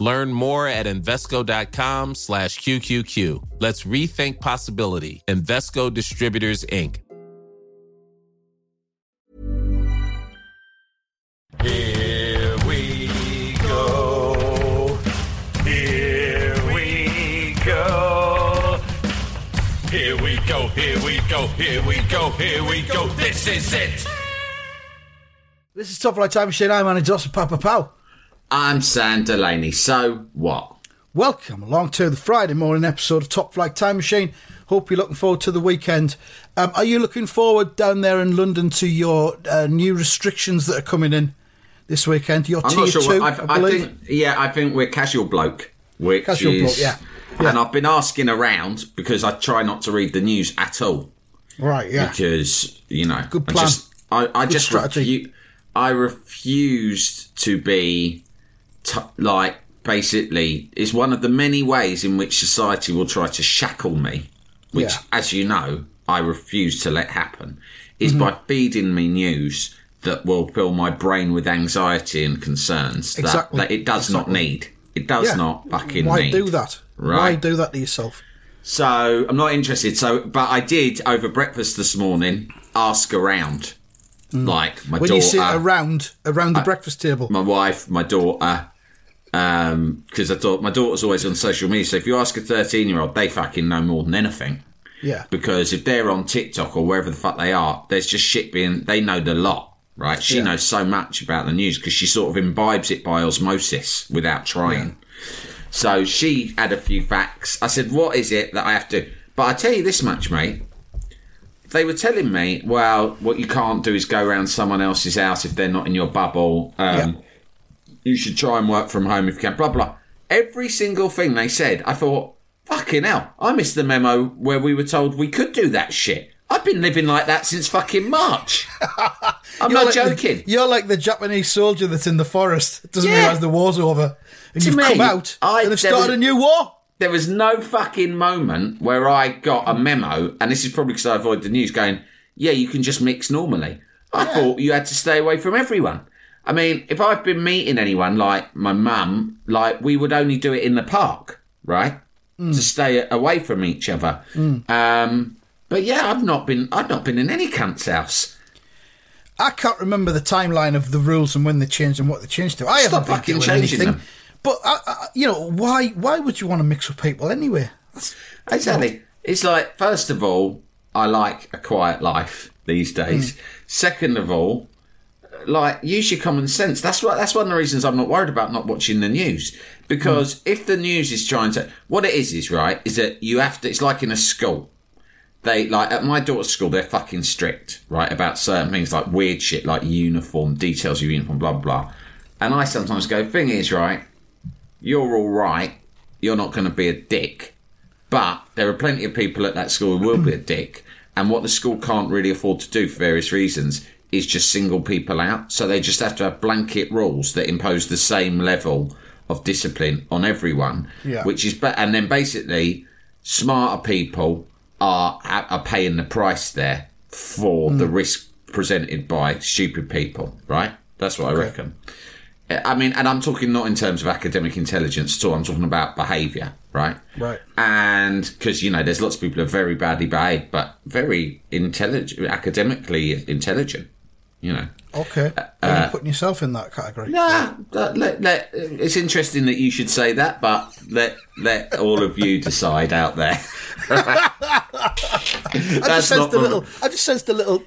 Learn more at Invesco.com slash QQQ. Let's rethink possibility. Invesco Distributors, Inc. Here we go. Here we go. Here we go. Here we go. Here we go. Here we go. This is it. This is Top Flight Time Machine. I'm Andy Dawson, Papa Pow. I'm Sam Delaney. So what? Welcome along to the Friday morning episode of Top Flight Time Machine. Hope you're looking forward to the weekend. Um, are you looking forward down there in London to your uh, new restrictions that are coming in this weekend? Your I'm tier not sure. two, what, I, I, I think. Yeah, I think we're casual bloke. Which Casual is, bloke, yeah. Yeah. And I've been asking around because I try not to read the news at all right, yeah. because you know Good I plan. just I, I Good just refu- I refused to be t- like basically is one of the many ways in which society will try to shackle me, which Yeah. as you know I refuse to let happen, is Mm-hmm. by feeding me news that will fill my brain with anxiety and concerns that, Exactly. that it does not need. It does Yeah. not fucking Why need. do that? Why do that to yourself? So I'm not interested. So, but I did over breakfast this morning ask around, like my Mm. When daughter, you sit around around the breakfast table. my wife, my daughter, because I thought my daughter's always on social media. So if you ask a 13 year old, they fucking know more than anything. yeah. Because if they're on TikTok or wherever the fuck they are, there's just shit being. They know the lot, right? She Yeah. knows so much about the news because she sort of imbibes it by osmosis without trying. So she had a few facts. I said, "What is it that I have to?" But I tell you this much, mate. They were telling me, well, what you can't do is go around someone else's house if they're not in your bubble. Um, Yeah. You should try and work from home if you can. Blah blah. Every single thing they said, I thought, fucking hell. I missed the memo where we were told we could do that shit. I've been living like that since fucking March. I'm not like the- joking. you're like the Japanese soldier that's in the forest. Doesn't Yeah. realise the war's over. And To you've me, come out I- and have started a new war. There was no fucking moment where I got a memo, and this is probably because I avoid the news, going, yeah, you can just mix normally. I thought you had to stay away from everyone. I mean, if I've been meeting anyone like my mum, like we would only do it in the park, right? To stay away from each other. Um, but yeah, I've not been. I've not been in any cunt's house. I can't remember the timeline of the rules and when they changed and what they changed to. I Stop haven't been fucking doing changing anything. them. But I, I, you know, why? Why would you want to mix with people anyway? That's, Exactly. It's like, first of all, I like a quiet life these days. Hmm. Second of all, like use your common sense. That's what. That's one of the reasons I'm not worried about not watching the news because hmm. if the news is trying to, what it is is right is that you have to. It's like in a school. They like at my daughter's school, they're fucking strict, right, about certain things like weird shit like uniform, details of uniform, blah blah blah. And I sometimes go, thing is, right, you're all right. You're not going to be a dick. But there are plenty of people at that school who will be a dick. And what the school can't really afford to do for various reasons is just single people out. So they just have to have blanket rules that impose the same level of discipline on everyone. Yeah. Which is, ba- and then basically, smarter people are are paying the price there for the hmm. risk presented by stupid people. Right? That's what I reckon. I mean, and I'm talking not in terms of academic intelligence at all. I'm talking about behaviour, right? Right. And because you know, there's lots of people who are very badly behaved, but very intelligent, academically intelligent. You know. okay. Uh, are you uh, putting yourself in that category? Nah, that- let, let, it's interesting that you should say that, but let let all of you decide out there. I just That's sensed not a little. I just sensed a little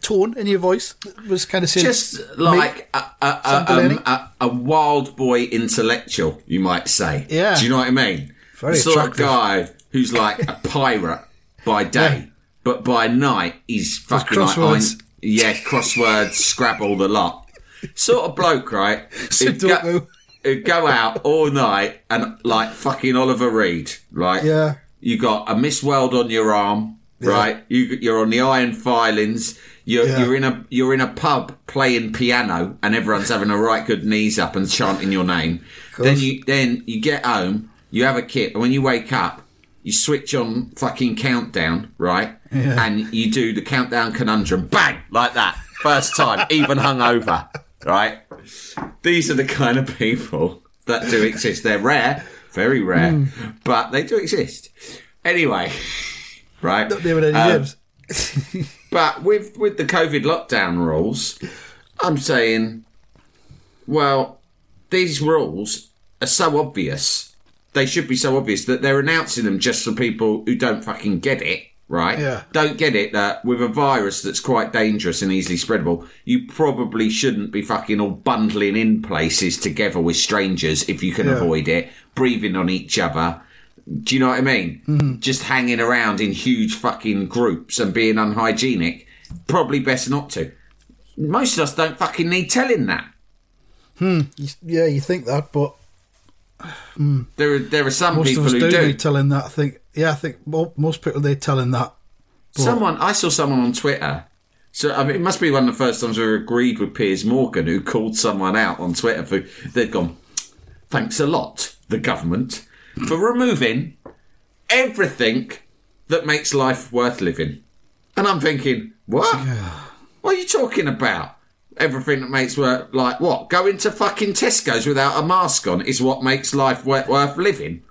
tone in your voice was kind of saying Just like a, a, a, um, a, a wild boy intellectual, you might say. Yeah. Do you know what I mean? Very the sort attractive. of guy who's like a pirate by day, Yeah. but by night he's fucking like. Ein- yeah, crosswords, Scrabble, the lot. Sort of bloke, right? Who'd go, who'd go out all night and like fucking Oliver Reed, right? Yeah. You got a Miss World on your arm, right? You, you're on the iron filings. You're, Yeah. you're in a you're in a pub playing piano, and everyone's having a right good knees up and chanting your name. Then you then you get home, you have a kip, and when you wake up, you switch on fucking countdown, right? Yeah. And you do the countdown conundrum, bang, like that, first time, even hungover, right? These are the kind of people that do exist. They're rare, very rare, hmm. but they do exist. Anyway, right? Not naming any Um, names. But with with the COVID lockdown rules, I'm saying, well, these rules are so obvious. They should be so obvious that they're announcing them just for people who don't fucking get it, right? Yeah. Don't get it that with a virus that's quite dangerous and easily spreadable, you probably shouldn't be fucking all bundling in places together with strangers if you can Yeah. avoid it, breathing on each other. Do you know what I mean? Mm-hmm. Just hanging around in huge fucking groups and being unhygienic. Probably best not to. Most of us don't fucking need telling that. You- yeah, you think that, but There are there are some most people of us who do, do. need telling that. I think. Yeah, I think most people they telling that. Someone I saw someone on Twitter. So I mean, it must be one of the first times we agreed with Piers Morgan, who called someone out on Twitter for they'd gone. Thanks a lot, the government, for removing everything that makes life worth living. And I'm thinking, what? What are you talking about? Everything that makes work like what? Going to fucking Tesco's without a mask on is what makes life wor- worth living.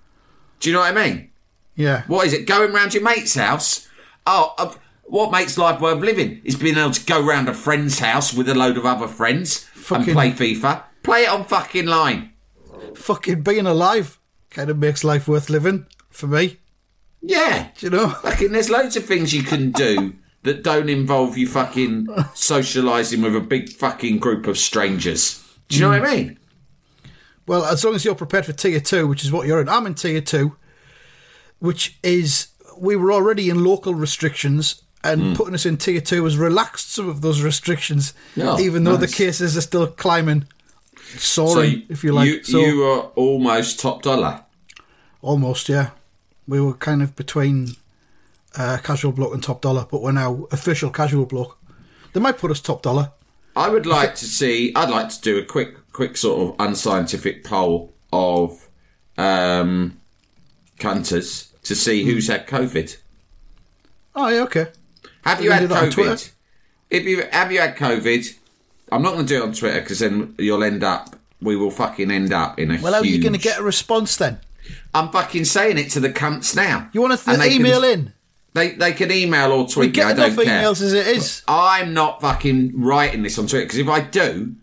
Do you know what I mean? Yeah, What is it? Going round your mate's house? Oh, uh, what makes life worth living is being able to go round a friend's house with a load of other friends Fucking- and play FIFA. Play it on fucking line. fucking being alive kind of makes life worth living for me. Yeah. Do you know? Fucking, there's loads of things you can do that don't involve you fucking socialising with a big fucking group of strangers. Do you know what I mean? Well, as long as you're prepared for tier two, which is what you're in. I'm in tier two, which is we were already in local restrictions, and Hmm. putting us in tier two has relaxed some of those restrictions, Yeah, even though the cases are still climbing, soaring, if you like. You, so you are almost top dollar. almost, yeah, we were kind of between uh, casual block and top dollar, but we're now official casual block. They might put us top dollar. I would like to see. I'd like to do a quick, quick sort of unscientific poll of um, cunters to see who's had COVID. Oh yeah, okay. Have You had do that on COVID? If you have you had COVID, I'm not going to do it on Twitter because then you'll end up. We will fucking end up in a. Well, how are you going to get a response then? I'm fucking saying it to the cunts now. You want to can- email in? They they can email or We tweet me. get I enough don't care. emails as it is. I'm not fucking writing this on Twitter because if I do,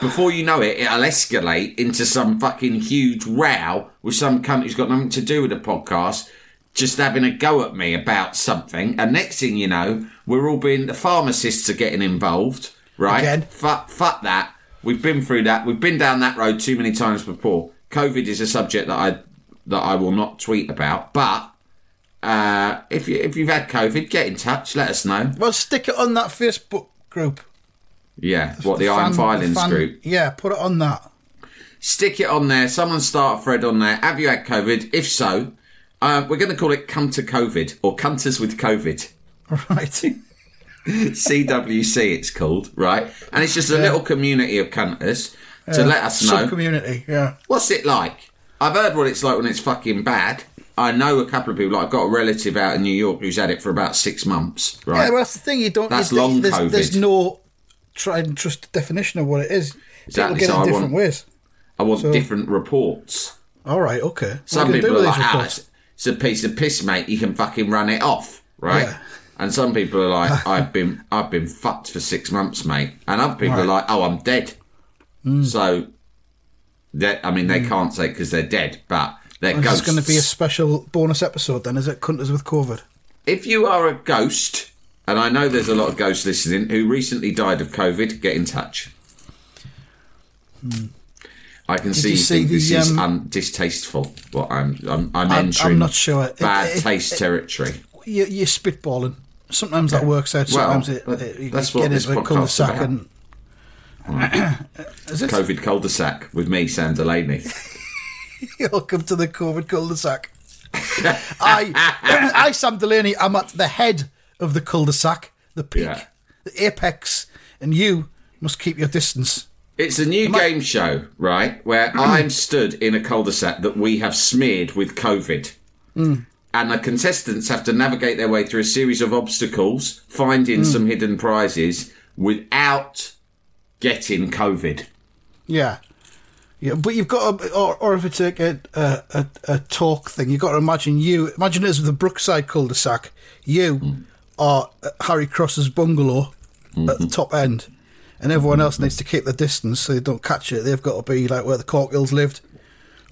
before you know it, it'll escalate into some fucking huge row with some cunt who's got nothing to do with the podcast, just having a go at me about something. And next thing you know, we're all being the pharmacists are getting involved, right? Again. Fuck, fuck that. We've been through that. We've been down that road too many times before. COVID is a subject that I that I will not tweet about, but. Uh, if you if you've had COVID, get in touch. Let us know. Well, stick it on that Facebook group. Yeah, what the Iron Fan- Filings fan- group. Yeah, put it on that. Stick it on there. Someone start a thread on there. Have you had COVID? If so, uh, we're going to call it "Come to COVID" or "Cunters with COVID." Right. CWC, it's called, right? And it's just a little community of cunters to let us know community. Yeah. what's it like. I've heard what it's like when it's fucking bad. I know a couple of people. Like I've got a relative out in New York who's had it for about six months, right? Yeah, well, that's the thing. You don't. That's long there's, COVID. There's no try and trust definition of what it is. Exactly, People get so it I in different want- ways. I want So- different reports. All right. Okay. Some What can you people are like, ah, it's, it's a piece of piss, mate. You can fucking run it off, right? Yeah. And some people are like, I've been, I've been fucked for six months, mate. And other people are like, oh, I'm dead. So, that I mean, they can't say because they're dead, but they're is going to be a special bonus episode then, is it? Cunters with COVID. if you are a ghost, and I know there's a lot of ghosts listening who recently died of COVID, get in touch. I can see Hmm. you see think this the, is um, un- distasteful. What I'm, I'm, I'm I'm entering. not sure. Bad it- taste territory. You, you're spitballing. Sometimes that works out. Well, Sometimes it, that- it, you that's get what this into a cul-de-sac about. and. Hmm. is it? COVID cul-de-sac with me, Sam Delaney. Welcome to the COVID cul-de-sac. I, I, Sam Delaney, I'm at the head of the cul-de-sac, the peak, Yeah. the apex, and you must keep your distance. It's a new game show, right? Where I'm stood in a cul-de-sac that we have smeared with COVID. Hmm. And the contestants have to navigate their way through a series of obstacles, finding hmm. some hidden prizes without getting COVID. Yeah. Yeah, but you've got to, or, or if it's a, a, a, a talk thing, you've got to imagine you, imagine it as the Brookside cul-de-sac. You hmm. are Harry Cross's bungalow at the mm-hmm. top end, and everyone else needs to keep the distance so they don't catch it. They've got to be like where the Corkills lived,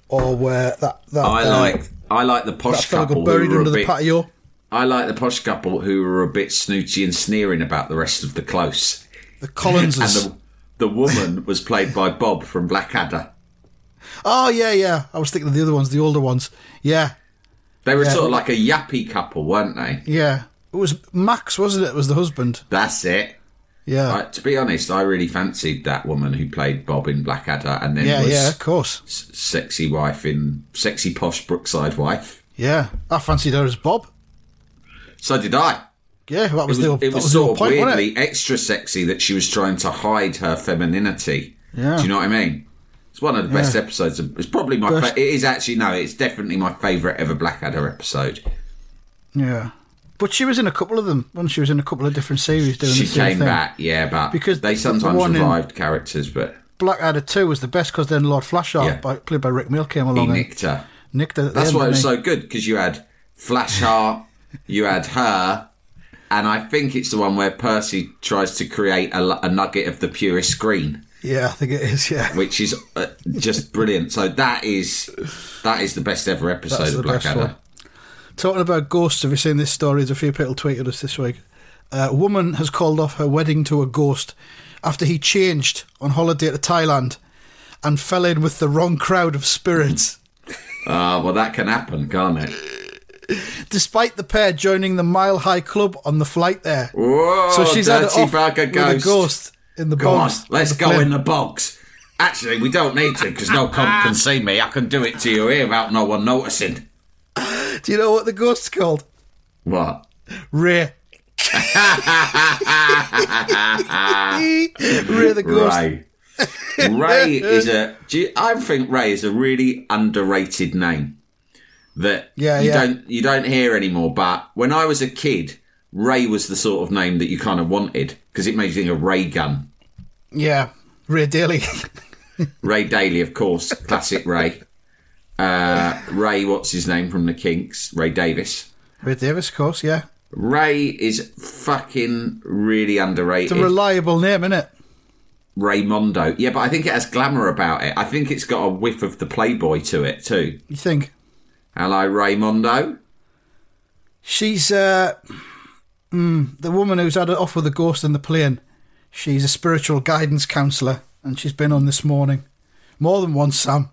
or where that, that I uh, like I like the posh fella couple buried who were under a the bit, patio. I like the posh couple who were a bit snooty and sneering about the rest of the close. The Collins And the the woman was played by Bob from Blackadder. oh yeah, yeah. I was thinking of the other ones, the older ones. Yeah, They were Yeah. sort of like a yappy couple, weren't they? yeah. It was Max, wasn't it? It was the husband. That's it. Yeah, I, to be honest, I really fancied that woman who played Bob in Blackadder and then yeah, was yeah. Of course. s- sexy wife in sexy posh Brookside wife. Yeah, I fancied her as Bob. So did I. Yeah, that It was, was, the, it was was sort of point, weirdly extra sexy that she was trying to hide her femininity. Yeah. Do you know what I mean? It's one of the best Yeah. episodes. Of, it's probably my. Best- Fa- it is actually no. It's definitely my favourite ever Blackadder episode. Yeah, but she was in a couple of them. When she was in a couple of different series doing She the same came thing. back, yeah, but Because they the- the sometimes in- revived characters, but Blackadder Two was the best because then Lord Flashheart, Yeah. by, played by Rik Mayall, came he along and nicked her. nicked her. At the That's why it was so good because you had Flashheart, you had her, and I think it's the one where Percy tries to create a, a nugget of the purest green. Yeah, I think it is. Yeah, which is uh, just brilliant. So that is that is the best ever episode That's of Blackadder. Talking about ghosts, have you seen this story? There's a few people tweeted us this week. Uh, a woman has called off her wedding to a ghost after he changed on holiday to Thailand and fell in with the wrong crowd of spirits. Ah, well, that can happen, can't it? Despite the pair joining the Mile High Club on the flight there. Whoa, so she's had it dirty off with ghost. a ghost in the Go on, let's go plane. in the box. Actually, we don't need to because no cop can see me. I can do it to you here without no one noticing. Do you know what the ghost's called? What? Ray. Ray the ghost. Ray. Ray is a. Do you, I think Ray is a really underrated name that Yeah, you yeah. don't you don't hear anymore. But when I was a kid, Ray was the sort of name that you kind of wanted because it made you think of ray gun. Yeah, Ray Daly. Ray Daly, of course, classic Ray. Uh, Ray, what's his name from the Kinks? Ray Davies. Ray Davies, of course, yeah. Ray is fucking really underrated. It's a reliable name, isn't it? Raymondo. Yeah, but I think it has glamour about it. I think it's got a whiff of the Playboy to it too. You think? Hello, Raymondo. She's uh, mm, the woman who's had it off with a ghost in the plane. She's a spiritual guidance counsellor, and she's been on this morning. More than once, Sam.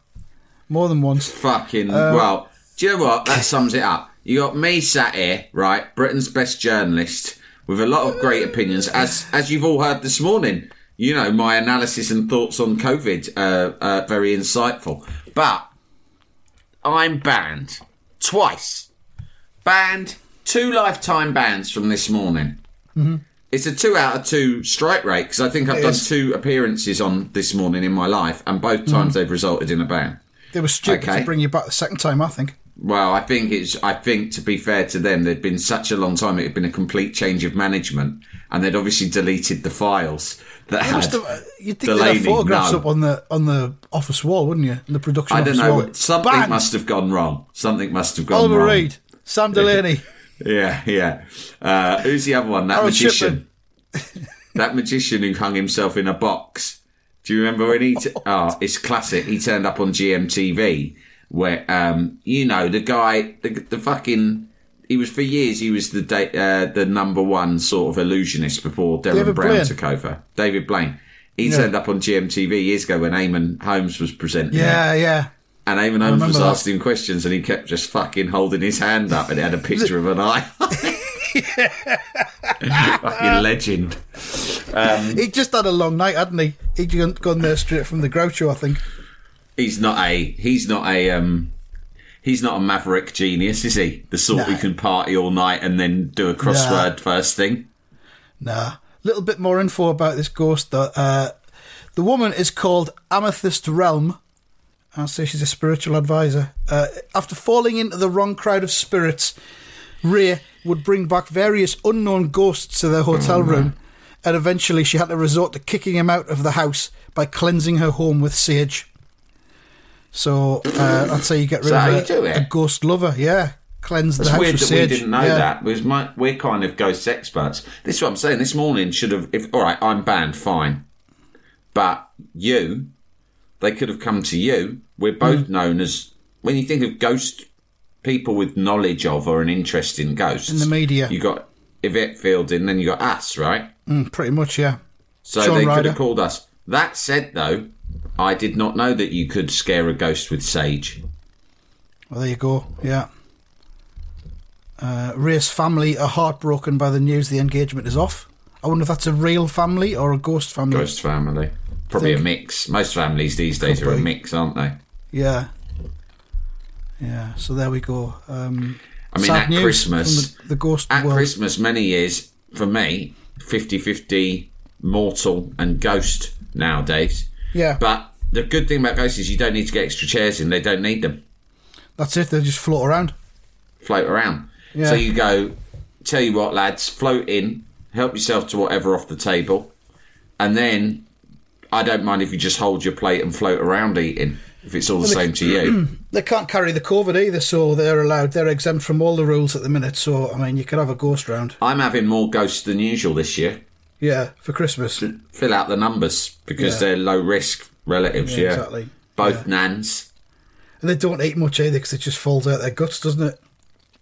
More than once. Fucking Uh, well. Do you know what? That sums it up. You got me sat here, right? Britain's best journalist with a lot of great opinions, as as you've all heard this morning. You know my analysis and thoughts on COVID, uh, uh, very insightful. But I'm banned twice. Banned two lifetime bans from this morning. It's a two out of two strike rate because I think I've It done is. two appearances on this morning in my life, and both times they've resulted in a ban. They were stupid Okay. to bring you back the second time, I think. Well, I think it's. I think to be fair to them, there'd been such a long time; it had been a complete change of management, and they'd obviously deleted the files that had. Have- uh, You'd think Delaney, have photographs no. up on the on the office wall, wouldn't you? In the production I don't know. wall. Something Banned. must have gone wrong. Something must have gone Oliver wrong. Reed, Sam Delaney. Yeah, yeah. Uh, who's the other one? That Harold magician. that magician who hung himself in a box. Do you remember when he? T- oh, it's classic. He turned up on GMTV, where um, you know the guy, the, the fucking. He was for years. He was the da- uh, the number one sort of illusionist before Derren David Brown Blaine. took over. David Blaine. He Yeah. turned up on GMTV years ago when Eamonn Holmes was presenting. it. Yeah, yeah. And Eamonn Holmes was that. asking him questions, and he kept just fucking holding his hand up, and it had a picture of an eye. fucking legend. He just had a long night, hadn't he? He'd gone, gone there straight from the Groucho, I think. He's not a. He's not a. Um, He's not a maverick genius, is he? The sort who No. can party all night and then do a crossword first thing. Nah. Little bit more info about this ghost, though. Uh, the woman is called Amethyst Realm. I'll say she's a spiritual advisor. Uh, after falling into the wrong crowd of spirits, Ray would bring back various unknown ghosts to their hotel room, and eventually she had to resort to kicking him out of the house by cleansing her home with sage. So uh, I'd say you get rid So of a, a ghost lover. Yeah, cleanse the It's house weird with that sage. we didn't know Yeah. that. My, we're kind of ghost experts. This is what I'm saying. This morning should have. If all right, I'm banned, fine. But you, they could have come to you. We're both Hmm. known as when you think of ghost people with knowledge of or an interest in ghosts In the media. You got Yvette Fielding, then you got us, right? Mm, pretty much, yeah. So Sean they could have called us. That said, though, I did not know that you could scare a ghost with sage. Well, there you go. Yeah. Uh, Ray's family are heartbroken by the news the engagement is off. I wonder if that's a real family or a ghost family. Ghost family. Probably a mix. Most families these days Could are a mix, aren't they? Yeah. Yeah. So there we go. Um, I mean, sad at news Christmas, from the, the ghost at world. Christmas, many years for me, 50-50 mortal and ghost nowadays. Yeah. But the good thing about ghosts is you don't need to get extra chairs in. They don't need them. That's it. They just float around. Float around. Yeah. So you go. Tell you what, lads, float in. Help yourself to whatever off the table, and then I don't mind if you just hold your plate and float around eating. If it's all the same to you. They can't carry the COVID either, so they're allowed. They're exempt from all the rules at the minute. So I mean, you could have a ghost round. I'm having more ghosts than usual this year. Yeah, for Christmas. fill out the numbers because Yeah. they're low risk relatives. Yeah, Yeah, exactly. Both nans. And they don't eat much either because it just falls out their guts, doesn't it?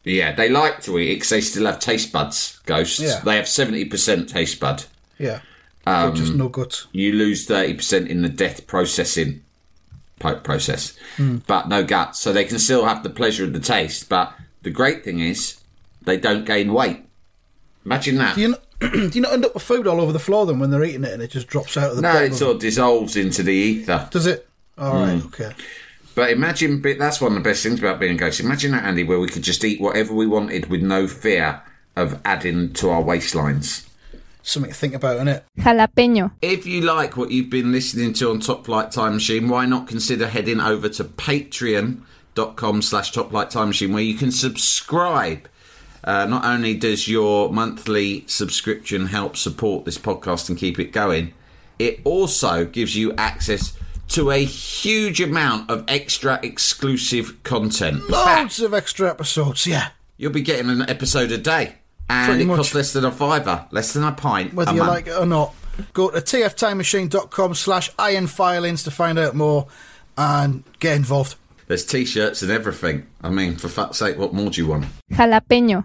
Yeah, they like to eat because they still have taste buds. Ghosts. Yeah. They have seventy percent taste bud. Yeah. Um, just no guts. You lose thirty percent in the death processing process, Hmm. but no guts. So they can still have the pleasure of the taste. But the great thing is they don't gain weight. Imagine that. Do you, not, do you not end up with food all over the floor then when they're eating it and it just drops out of the no, bottom it sort of dissolves into the ether. Does it? All right, Hmm. okay. But imagine, that's one of the best things about being a ghost. Imagine that, Andy, where we could just eat whatever we wanted with no fear of adding to our waistlines. Something to think about, innit? Jalapeño. If you like what you've been listening to on Top Flight Time Machine, why not consider heading over to patreon.com slash Top Flight Time Machine where you can subscribe. Uh, not only does your monthly subscription help support this podcast and keep it going, it also gives you access to a huge amount of extra exclusive content. In fact, Loads of extra episodes, yeah. You'll be getting an episode a day. And Pretty it much. costs less than a fiver, less than a pint. Whether a you month. like it or not. Go to tftimemachine.com slash iron filings to find out more and get involved. There's t shirts and everything. I mean, for fuck's sake, what more do you want? Jalapeño.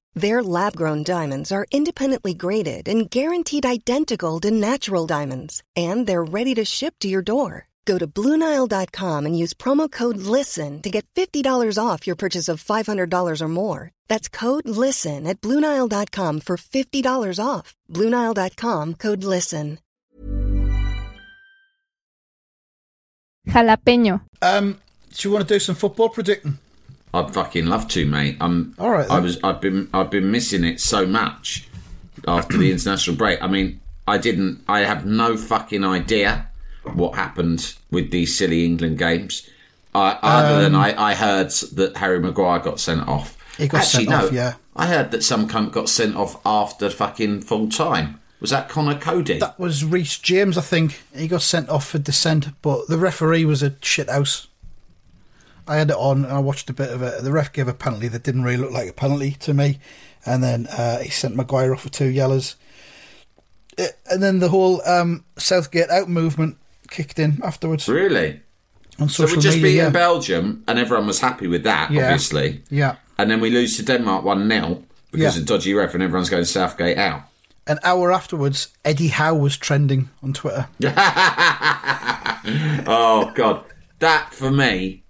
Their lab grown diamonds are independently graded and guaranteed identical to natural diamonds, and they're ready to ship to your door. Go to BlueNile.com and use promo code LISTEN to get $50 off your purchase of $500 or more. That's code LISTEN at BlueNile.com for $50 off. BlueNile.com code LISTEN. Jalapeño. Um, do you want to do some football predicting? I'd fucking love to, mate. I'm. All right. I was. I've been. I've been missing it so much after the international break. I mean, I didn't. I have no fucking idea what happened with these silly England games. Uh, other than I, I heard that Harry Maguire got sent off. Um, He got Actually, sent no. off, yeah. I heard that some cunt got sent off after fucking full time. Was that Conor Coady? That was Reece James, I think. He got sent off for dissent, but the referee was a shit house. I had it on and I watched a bit of it. The ref gave a penalty that didn't really look like a penalty to me, and then uh, he sent Maguire off for two yellows. Uh, and then the whole um, Southgate out movement kicked in afterwards Really? on So we just media. beat yeah. in Belgium, and everyone was happy with that, Yeah. obviously. yeah, And then we lose to Denmark 1 0 because Yeah. of dodgy ref, and everyone's going Southgate out. an hour afterwards, Eddie Howe was trending on Twitter. Oh, God. That, for me,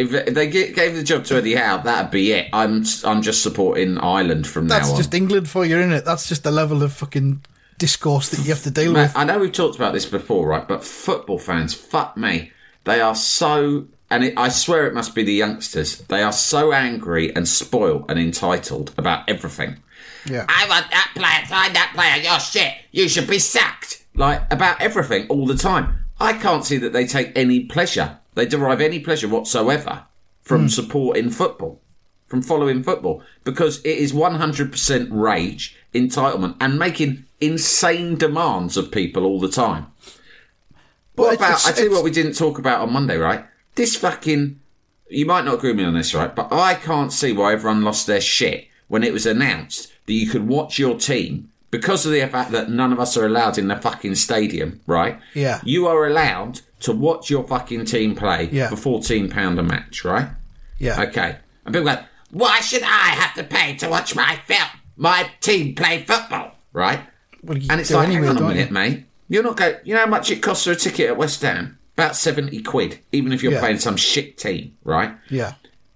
if they gave the job to Eddie Howe, that'd be it. I'm I'm just supporting Ireland from That's now on. That's just England for you, isn't it? That's just the level of fucking discourse that you have to deal with. I know we've talked about this before, right? But football fans, fuck me, they are so, and it, I swear it must be the youngsters. They are so angry and spoiled and entitled about everything. Yeah. I want that player, sign that player. You're shit. You should be sacked. Like about everything all the time. I can't see that they take any pleasure. They derive any pleasure whatsoever from supporting football, from following football, because it is 100% rage, entitlement, and making insane demands of people all the time. What about? I tell you what, we didn't talk about on Monday, right? This fucking. You might not agree with me on this, right? But I can't see why everyone lost their shit when it was announced that you could watch your team because of the fact that none of us are allowed in the fucking stadium, right? Yeah. You are allowed to watch your fucking team play Yeah. for fourteen pound a match, right? Yeah. Okay. And people go, why should I have to pay to watch my film, my team play football, right? Well, And it's like, anyway, hang on a minute, you? mate. You're not going. You know how much it costs for a ticket at West Ham? About seventy quid, even if you're Yeah. playing some shit team, right? Yeah.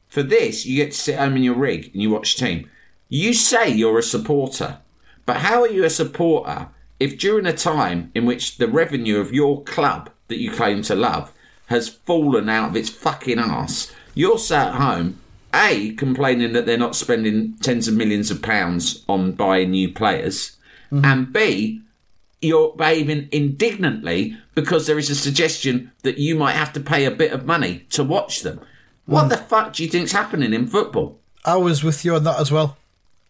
For this, you get to sit home in your rig and you watch team. You say you're a supporter, but how are you a supporter if during a time in which the revenue of your club that you claim to love has fallen out of its fucking ass, you're sat at home, A, complaining that they're not spending tens of millions of pounds on buying new players, mm-hmm. and B, you're behaving indignantly because there is a suggestion that you might have to pay a bit of money to watch them. What mm. the fuck do you think's happening in football? I was with you on that as well.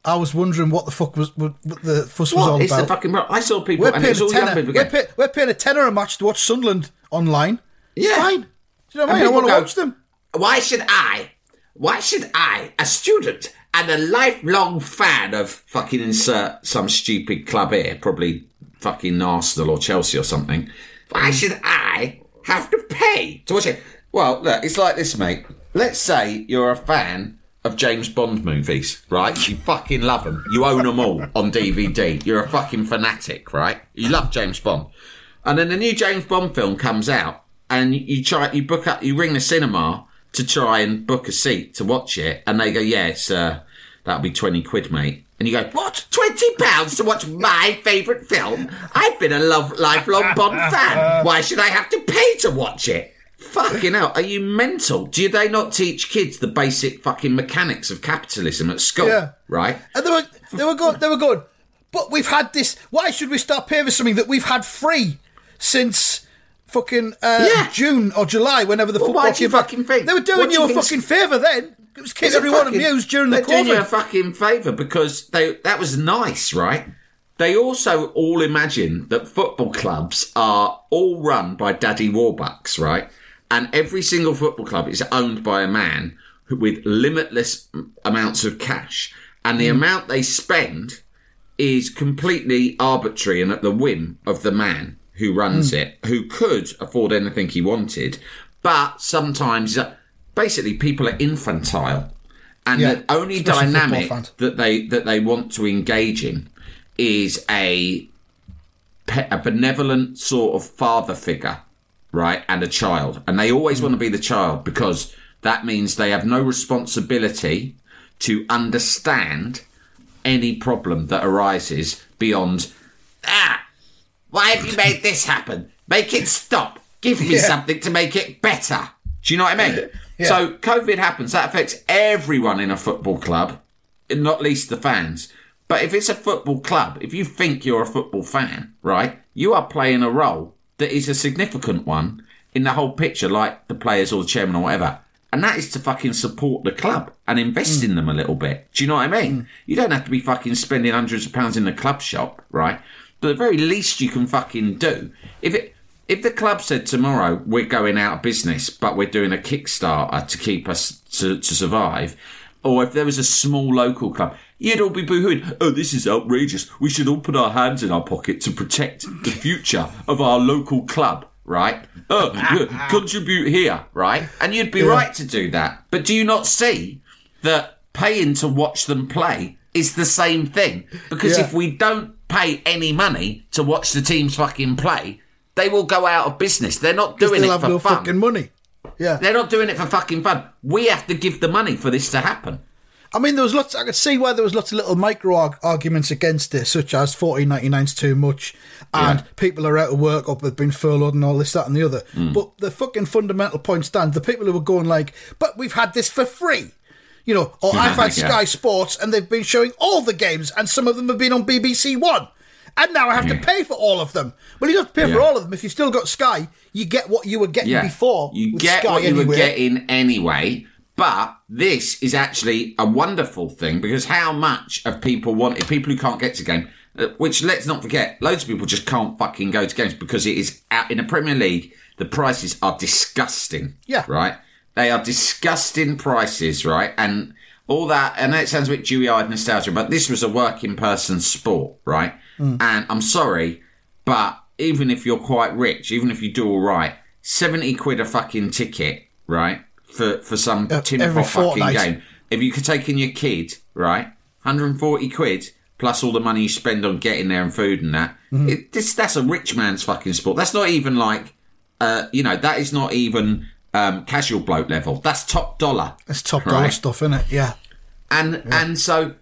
I was wondering what the fuck was what, what the fuss was all What about. the fucking? I saw people, we're and paying a all tenner. people We're, pay, we're paying a tenner a match to watch Sunderland online. Yeah. fine. Do you know what I mean? I want to watch them. Why should I? Why should I, a student and a lifelong fan of fucking insert some stupid club here, probably fucking Arsenal or Chelsea or something, why mm. should I have to pay to watch it? Well, look, it's like this, mate. Let's say you're a fan of James Bond movies, right? You fucking love them. You own them all on DVD. You're a fucking fanatic, right? You love James Bond. And then the new James Bond film comes out, and you try, you book up, you ring the cinema to try and book a seat to watch it, and they go, "Yeah, uh, that'll be twenty quid, mate." And you go, "What? Twenty pounds to watch my favourite film? I've been a love, lifelong Bond fan. Why should I have to pay to watch it?" Fucking hell, are you mental? Do they not teach kids the basic fucking mechanics of capitalism at school? Yeah. Right? And they were they were going they were good. But we've had this. Why should we start paying for something that we've had free since fucking uh, Yeah. June or July? Whenever the Well, football why do you came back? fucking think? They were doing you you a fucking favour then. It was keeping everyone fucking- amused during the They're doing you a fucking favour because they that was nice, right? They also all imagine that football clubs are all run by Daddy Warbucks, right? And every single football club is owned by a man with limitless amounts of cash, and the amount they spend is completely arbitrary and at the whim of the man who runs Hmm. it, who could afford anything he wanted, but sometimes, uh, basically, people are infantile, and Yeah, the only dynamic that they that they want to engage in is a a benevolent sort of father figure, right, and a child, and they always want to be the child because that means they have no responsibility to understand any problem that arises beyond ah why have you made this happen? Make it stop. Give me Yeah. something to make it better. Do you know what i mean? So covid happens that affects everyone in a football club not least the fans. But if it's a football club if you think you're a football fan right you are playing a role that is a significant one in the whole picture like the players or the chairman or whatever and that is to fucking support the club and invest mm. in them a little bit. Do you know what I mean? Mm. You don't have to be fucking spending hundreds of pounds in the club shop, right? But the very least you can fucking do, if it, if the club said tomorrow we're going out of business, but we're doing a Kickstarter to keep us to, to survive, or if there was a small local club, you'd all be boohooing. Oh, this is outrageous. We should all put our hands in our pocket to protect the future of our local club, right? Oh, yeah, contribute here, right? And you'd be right to do that. But do you not see that paying to watch them play is the same thing? Because Yeah. if we don't pay any money to watch the teams fucking play, they will go out of business. They're not doing it have for no fun. fucking money. Yeah. They're not doing it for fucking fun. We have to give the money for this to happen. I mean, there was lots. I could see why there was lots of little micro arg- arguments against it, such as fourteen ninety nine's too much, and Yeah. people are out of work or they've been furloughed and all this, that, and the other. Hmm. But the fucking fundamental point stands: the people who were going like, "But we've had this for free," you know, or I've had Yeah. Sky Sports and they've been showing all the games, and some of them have been on BBC One. And now I have to pay for all of them. Well, you don't have to pay for all of them. If you've still got Sky, you get what you were getting Yeah. before. You with get Sky what you were getting anyway. But this is actually a wonderful thing because how much of people want it? people who can't get to game, uh, which let's not forget, loads of people just can't fucking go to games because it is out in the Premier League. The prices are disgusting. Yeah. Right. They are disgusting prices. Right. And all that. And it sounds a bit dewy-eyed nostalgia, but this was a working person sport. Right. Hmm. And I'm sorry, but even if you're quite rich, even if you do all right, 70 quid a fucking ticket, right? For, for some Uh, tin pot fucking game. If you could take in your kid, right? 140 quid plus all the money you spend on getting there and food and that. Mm-hmm. It, this, that's a rich man's fucking sport. That's not even like, uh, you know, that is not even, um, casual bloke level. That's top dollar. That's top dollar stuff, isn't it? Yeah. And and so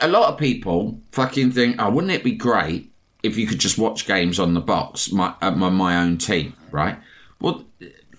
a lot of people fucking think, oh, wouldn't it be great if you could just watch games on the box, my uh, my, my own team, right? Well,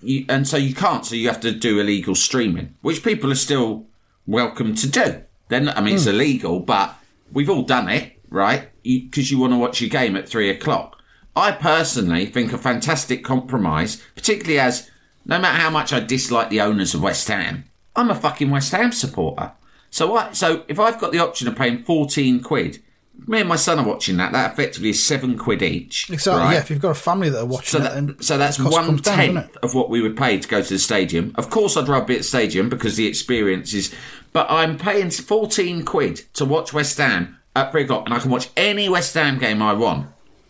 you, and so you can't, so you have to do illegal streaming, which people are still welcome to do. Then I mean, it's hmm. illegal, but we've all done it, right? Because you, want to watch your game at three o'clock. I personally think a fantastic compromise, particularly as no matter how much I dislike the owners of West Ham, I'm a fucking West Ham supporter. So I, so if I've got the option of paying 14 quid, me and my son are watching that, that effectively is seven quid each. Exactly. right? Yeah, if you've got a family that are watching So, that, so that's one down, tenth it? of what we would pay to go to the stadium. Of course, I'd rather be at the stadium because the experience is. But I'm paying fourteen quid to watch West Ham at three o'clock, and I can watch any West Ham game I want.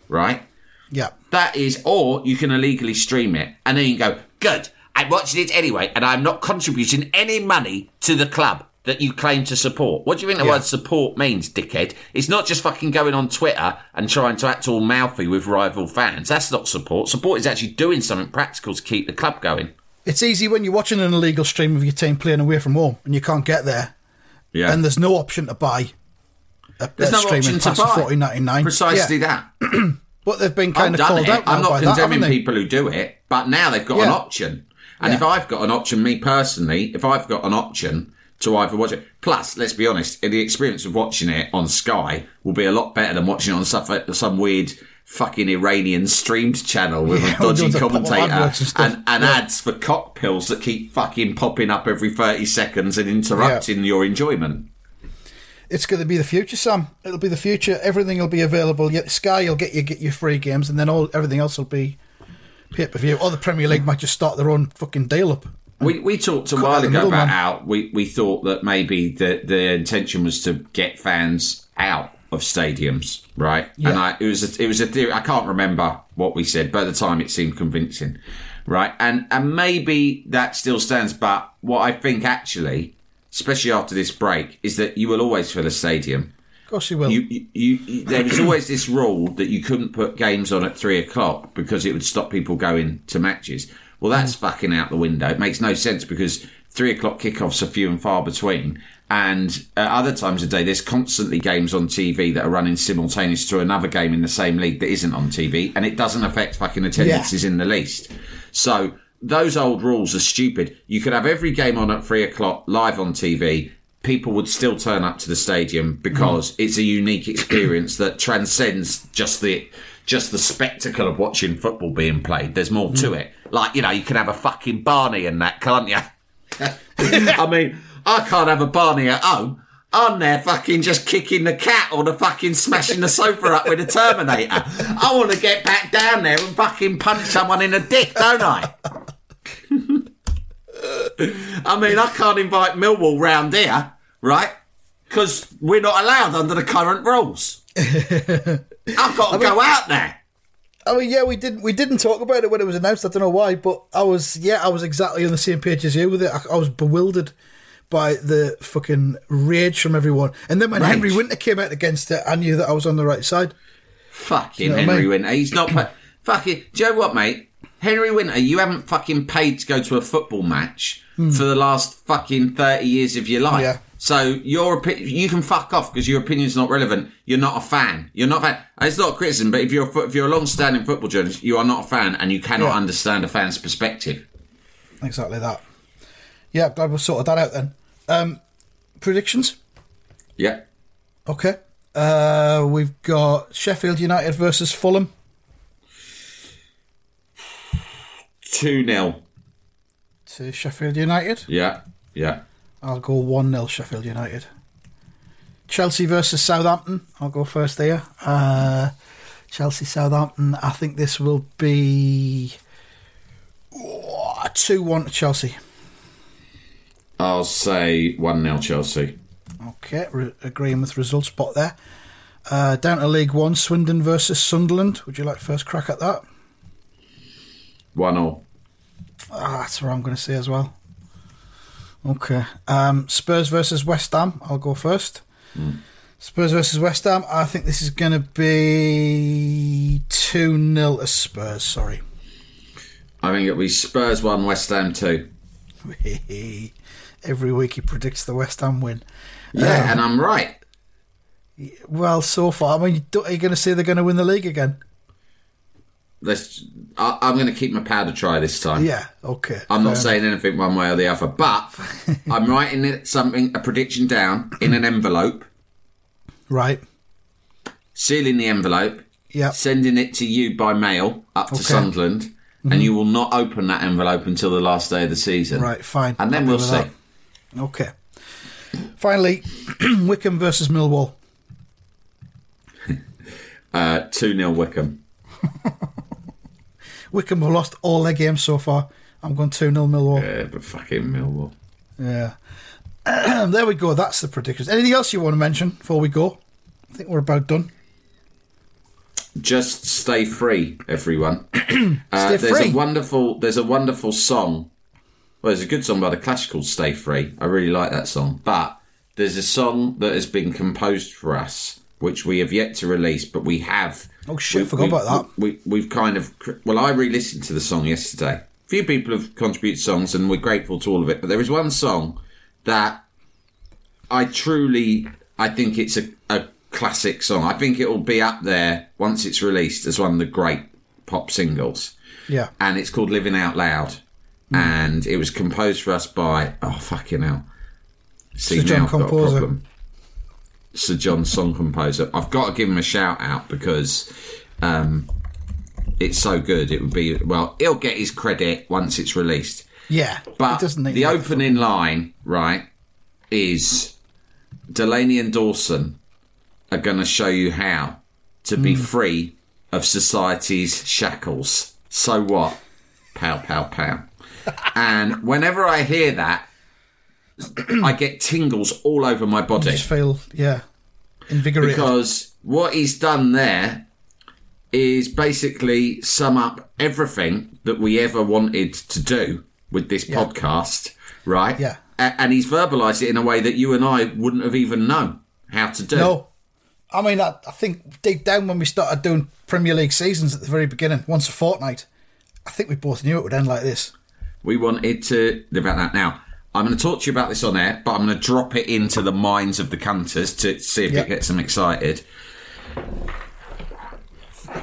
Right? Yeah. That is, or you can illegally stream it, and then you can go, good. I'm watching it anyway, and I'm not contributing any money to the club that you claim to support. What do you think the Yeah. word support means, dickhead? It's not just fucking going on Twitter and trying to act all mouthy with rival fans. That's not support. Support is actually doing something practical to keep the club going. It's easy when you're watching an illegal stream of your team playing away from home and you can't get there, Yeah. and there's no option to buy. A, There's a no streaming option to pass for buy. fourteen ninety nine. Precisely Yeah. that. But they've been I've kind of called it. out I'm not that, condemning haven't people who do it, but now they've got an option. And Yeah. if I've got an option, me personally, if I've got an option to either watch it, plus, let's be honest, the experience of watching it on Sky will be a lot better than watching it on some, some weird fucking Iranian streamed channel with Yeah, a dodgy commentator adverts and and, Yeah. ads for cock pills that keep fucking popping up every 30 seconds and interrupting your enjoyment. It's going to be the future, Sam. It'll be the future. Everything will be available. Yeah, Sky, you'll get you get your free games, and then all everything else will be pay per view. Or the Premier League might just start their own fucking deal up. We we talked a while ago about middleman. how we, we thought that maybe the the intention was to get fans out of stadiums, right? And I, it was a, it was a theory. I can't remember what we said, but at the time it seemed convincing, right? And and maybe that still stands. But what I think actually, especially after this break, is that you will always fill a stadium. Of course, you will. You, you, you, you- there was always this rule that you couldn't put games on at three o'clock because it would stop people going to matches. Well, hmm. that's fucking out the window. It makes no sense because three o'clock kickoffs are few and far between. And at other times of day, there's constantly games on TV that are running simultaneous to another game in the same league that isn't on TV, and it doesn't affect fucking attendances in the least. So those old rules are stupid. You could have every game on at three o'clock live on TV. People would still turn up to the stadium because hmm. it's a unique experience that transcends just the just the spectacle of watching football being played. There's more to hmm. it. Like you know, you can have a fucking Barney in that, can't you? I mean, I can't have a Barney at home. on there fucking just kicking the cat or the fucking smashing the sofa up with a Terminator. I want to get back down there and fucking punch someone in the dick, don't I? I mean, I can't invite Millwall round here, right? Because we're not allowed under the current rules. I've got to go out there. I mean, yeah, we didn't we didn't talk about it when it was announced. I don't know why, but I was yeah, I was exactly on the same page as you with it. I, I was bewildered by the fucking rage from everyone. And then when Rage. Henry Winter came out against it, I knew that I was on the right side. Fucking You know what I Henry mean? Winter. He's not. Pa- fucking. Do you know what, mate? Henry Winter, you haven't fucking paid to go to a football match for the last fucking thirty years of your life. Hmm. Yeah. So your you can fuck off because your opinion's not relevant. You're not a fan. You're not a fan. It's not a criticism, but if you're a, if you're a long-standing football journalist, you are not a fan, and you cannot Yeah. understand a fan's perspective. Exactly that. Yeah, glad we sorted that out then. Um, predictions? Yeah. Okay. Uh, we've got Sheffield United versus Fulham. Two 0 To Sheffield United. Yeah. Yeah. I'll go 1 0 Sheffield United. Chelsea versus Southampton. I'll go first there. Uh, Chelsea Southampton. I think this will be 2 1 to Chelsea. I'll say one 0 Chelsea. Okay, re- agreeing with result spot there. Uh, down to League One, Swindon versus Sunderland. Would you like first crack at that? One 0 Ah, that's what I'm going to say as well. Okay. Um, Spurs versus West Ham. I'll go first. Spurs versus West Ham. I think this is going to be 2 0 to Spurs. Sorry. I think it'll be Spurs one, West Ham two. Every week he predicts the West Ham win. Yeah, and I'm right. Well, so far, I mean, are you going to say they're going to win the league again? Let's. I, I'm going to keep my powder dry this time. Yeah, okay. I'm not saying anything one way or the other, but I'm writing it something, a prediction down in an envelope. Right. sealing the envelope, Yeah. sending it to you by mail up to Okay. Sunderland, and you will not open that envelope until the last day of the season. Right, fine. And then Happy we'll see. that. Okay. Finally, Wycombe versus Millwall. Uh, 2 0 Wycombe. Wycombe have lost all their games so far. I'm going 2 0 Millwall. Yeah, but fucking Millwall. Yeah. there we go. That's the predictions. Anything else you want to mention before we go? I think we're about done. Just stay free, everyone. uh, Stay there's free. a wonderful. There's a wonderful song. Well, there's a good song by the Clash called "Stay Free." I really like that song. But there's a song that has been composed for us, which we have yet to release, but we have. Oh, shit, we- forgot we- about that. We, we've kind of. Well, I re-listened to the song yesterday. A few people have contributed songs, and we're grateful to all of it. But there is one song that I truly, I think it's a, a classic song. I think it will be up there once it's released as one of the great pop singles. Yeah. And it's called Living Out Loud. Hmm. And it was composed for us by, oh, fucking hell. See, Sir John now I've got a Composer. problem. Sir John Song Composer. I've got to give him a shout out because um, it's so good. It would be, well, he'll get his credit once it's released. Yeah. But the opening line, right, is Delaney and Dawson are going to show you how to Hmm. be free of society's shackles. So what? Pow, pow, pow. and whenever I hear that, I get tingles all over my body Just feel, yeah, invigorated. because what he's done there is basically sum up everything that we ever wanted to do with this podcast, right? Yeah. A- and he's verbalised it in a way that you and I wouldn't have even known how to do. no. I mean, I, I think deep down when we started doing Premier League seasons at the very beginning, once a fortnight, I think we both knew it would end like this. We wanted to live out that. Now, I'm going to talk to you about this on air, but I'm going to drop it into the minds of the cunters to see if Yep. it gets them excited.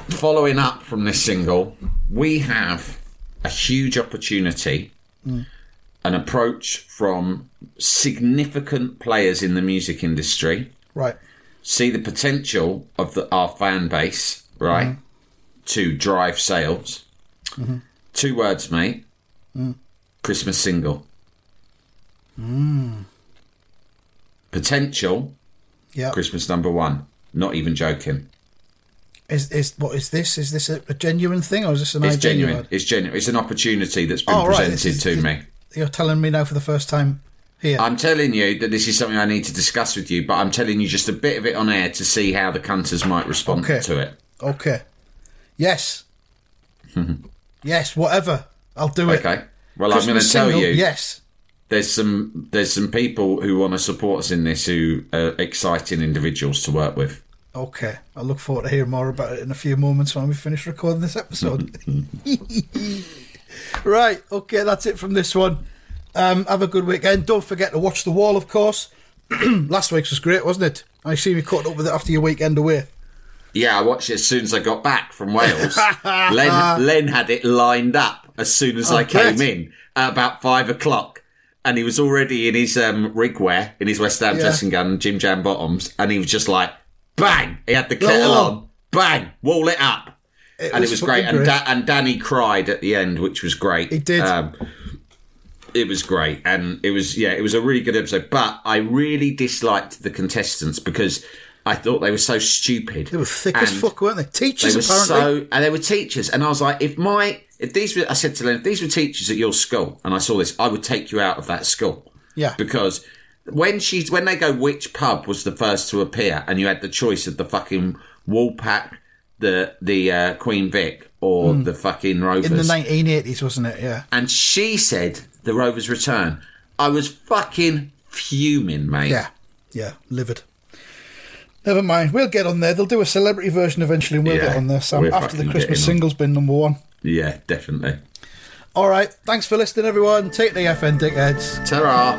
Following up from this single, we have a huge opportunity, mm. an approach from significant players in the music industry, Right. see the potential of the, our fan base, right, mm-hmm. to drive sales. Mm-hmm. Two words, mate. Mm. Christmas single. Mm. Potential Yeah. Christmas number one. Not even joking. Is is what is this? Is this a, a genuine thing or is this an It's genuine. It's genuine. It's an opportunity that's been Oh, presented is- to me. You're telling me now for the first time here. I'm telling you that this is something I need to discuss with you, but I'm telling you just a bit of it on air to see how the cunters might respond Okay. to it. okay. Yes. yes. Whatever. I'll do it. Okay. Well, I'm going to tell you. Yes. There's some there's some people who want to support us in this who are exciting individuals to work with. Okay. I look forward to hearing more about it in a few moments when we finish recording this episode. right. Okay. That's it from this one. Um, have a good weekend. Don't forget to watch The Wall, of course. Last week's was great, wasn't it? I see you caught up with it after your weekend away. Yeah, I watched it as soon as I got back from Wales. Len Len had it lined up as soon as I came great. in at about five o'clock, and he was already in his um, rig wear, in his West Ham Yeah. dressing gown, Jim Jam bottoms, and he was just like, bang! He had the kettle Oh. on, bang, wall it up, It and it was great. And, da- and Danny cried at the end, which was great. He did. Um, it was great, and it was yeah, it was a really good episode. But I really disliked the contestants because I thought they were so stupid. They were thick as fuck, weren't they? Teachers, They were apparently. so, and they were teachers, and I was like, if my if these were, I said to them, if these were teachers at your school, and I saw this, I would take you out of that school. Yeah. because when she's when they go, which pub was the first to appear, and you had the choice of the fucking Woolpack, the the uh, Queen Vic, or the fucking Rovers in the 1980s, wasn't it? Yeah. and she said the Rovers return. I was fucking fuming, mate. Yeah. Yeah. Livid. Never mind. We'll get on there. They'll do a celebrity version eventually, and we'll Yeah, get on there, Sam, after the Christmas single's been number one. yeah, definitely. All right. Thanks for listening, everyone. Take the FN dickheads. Ta-ra.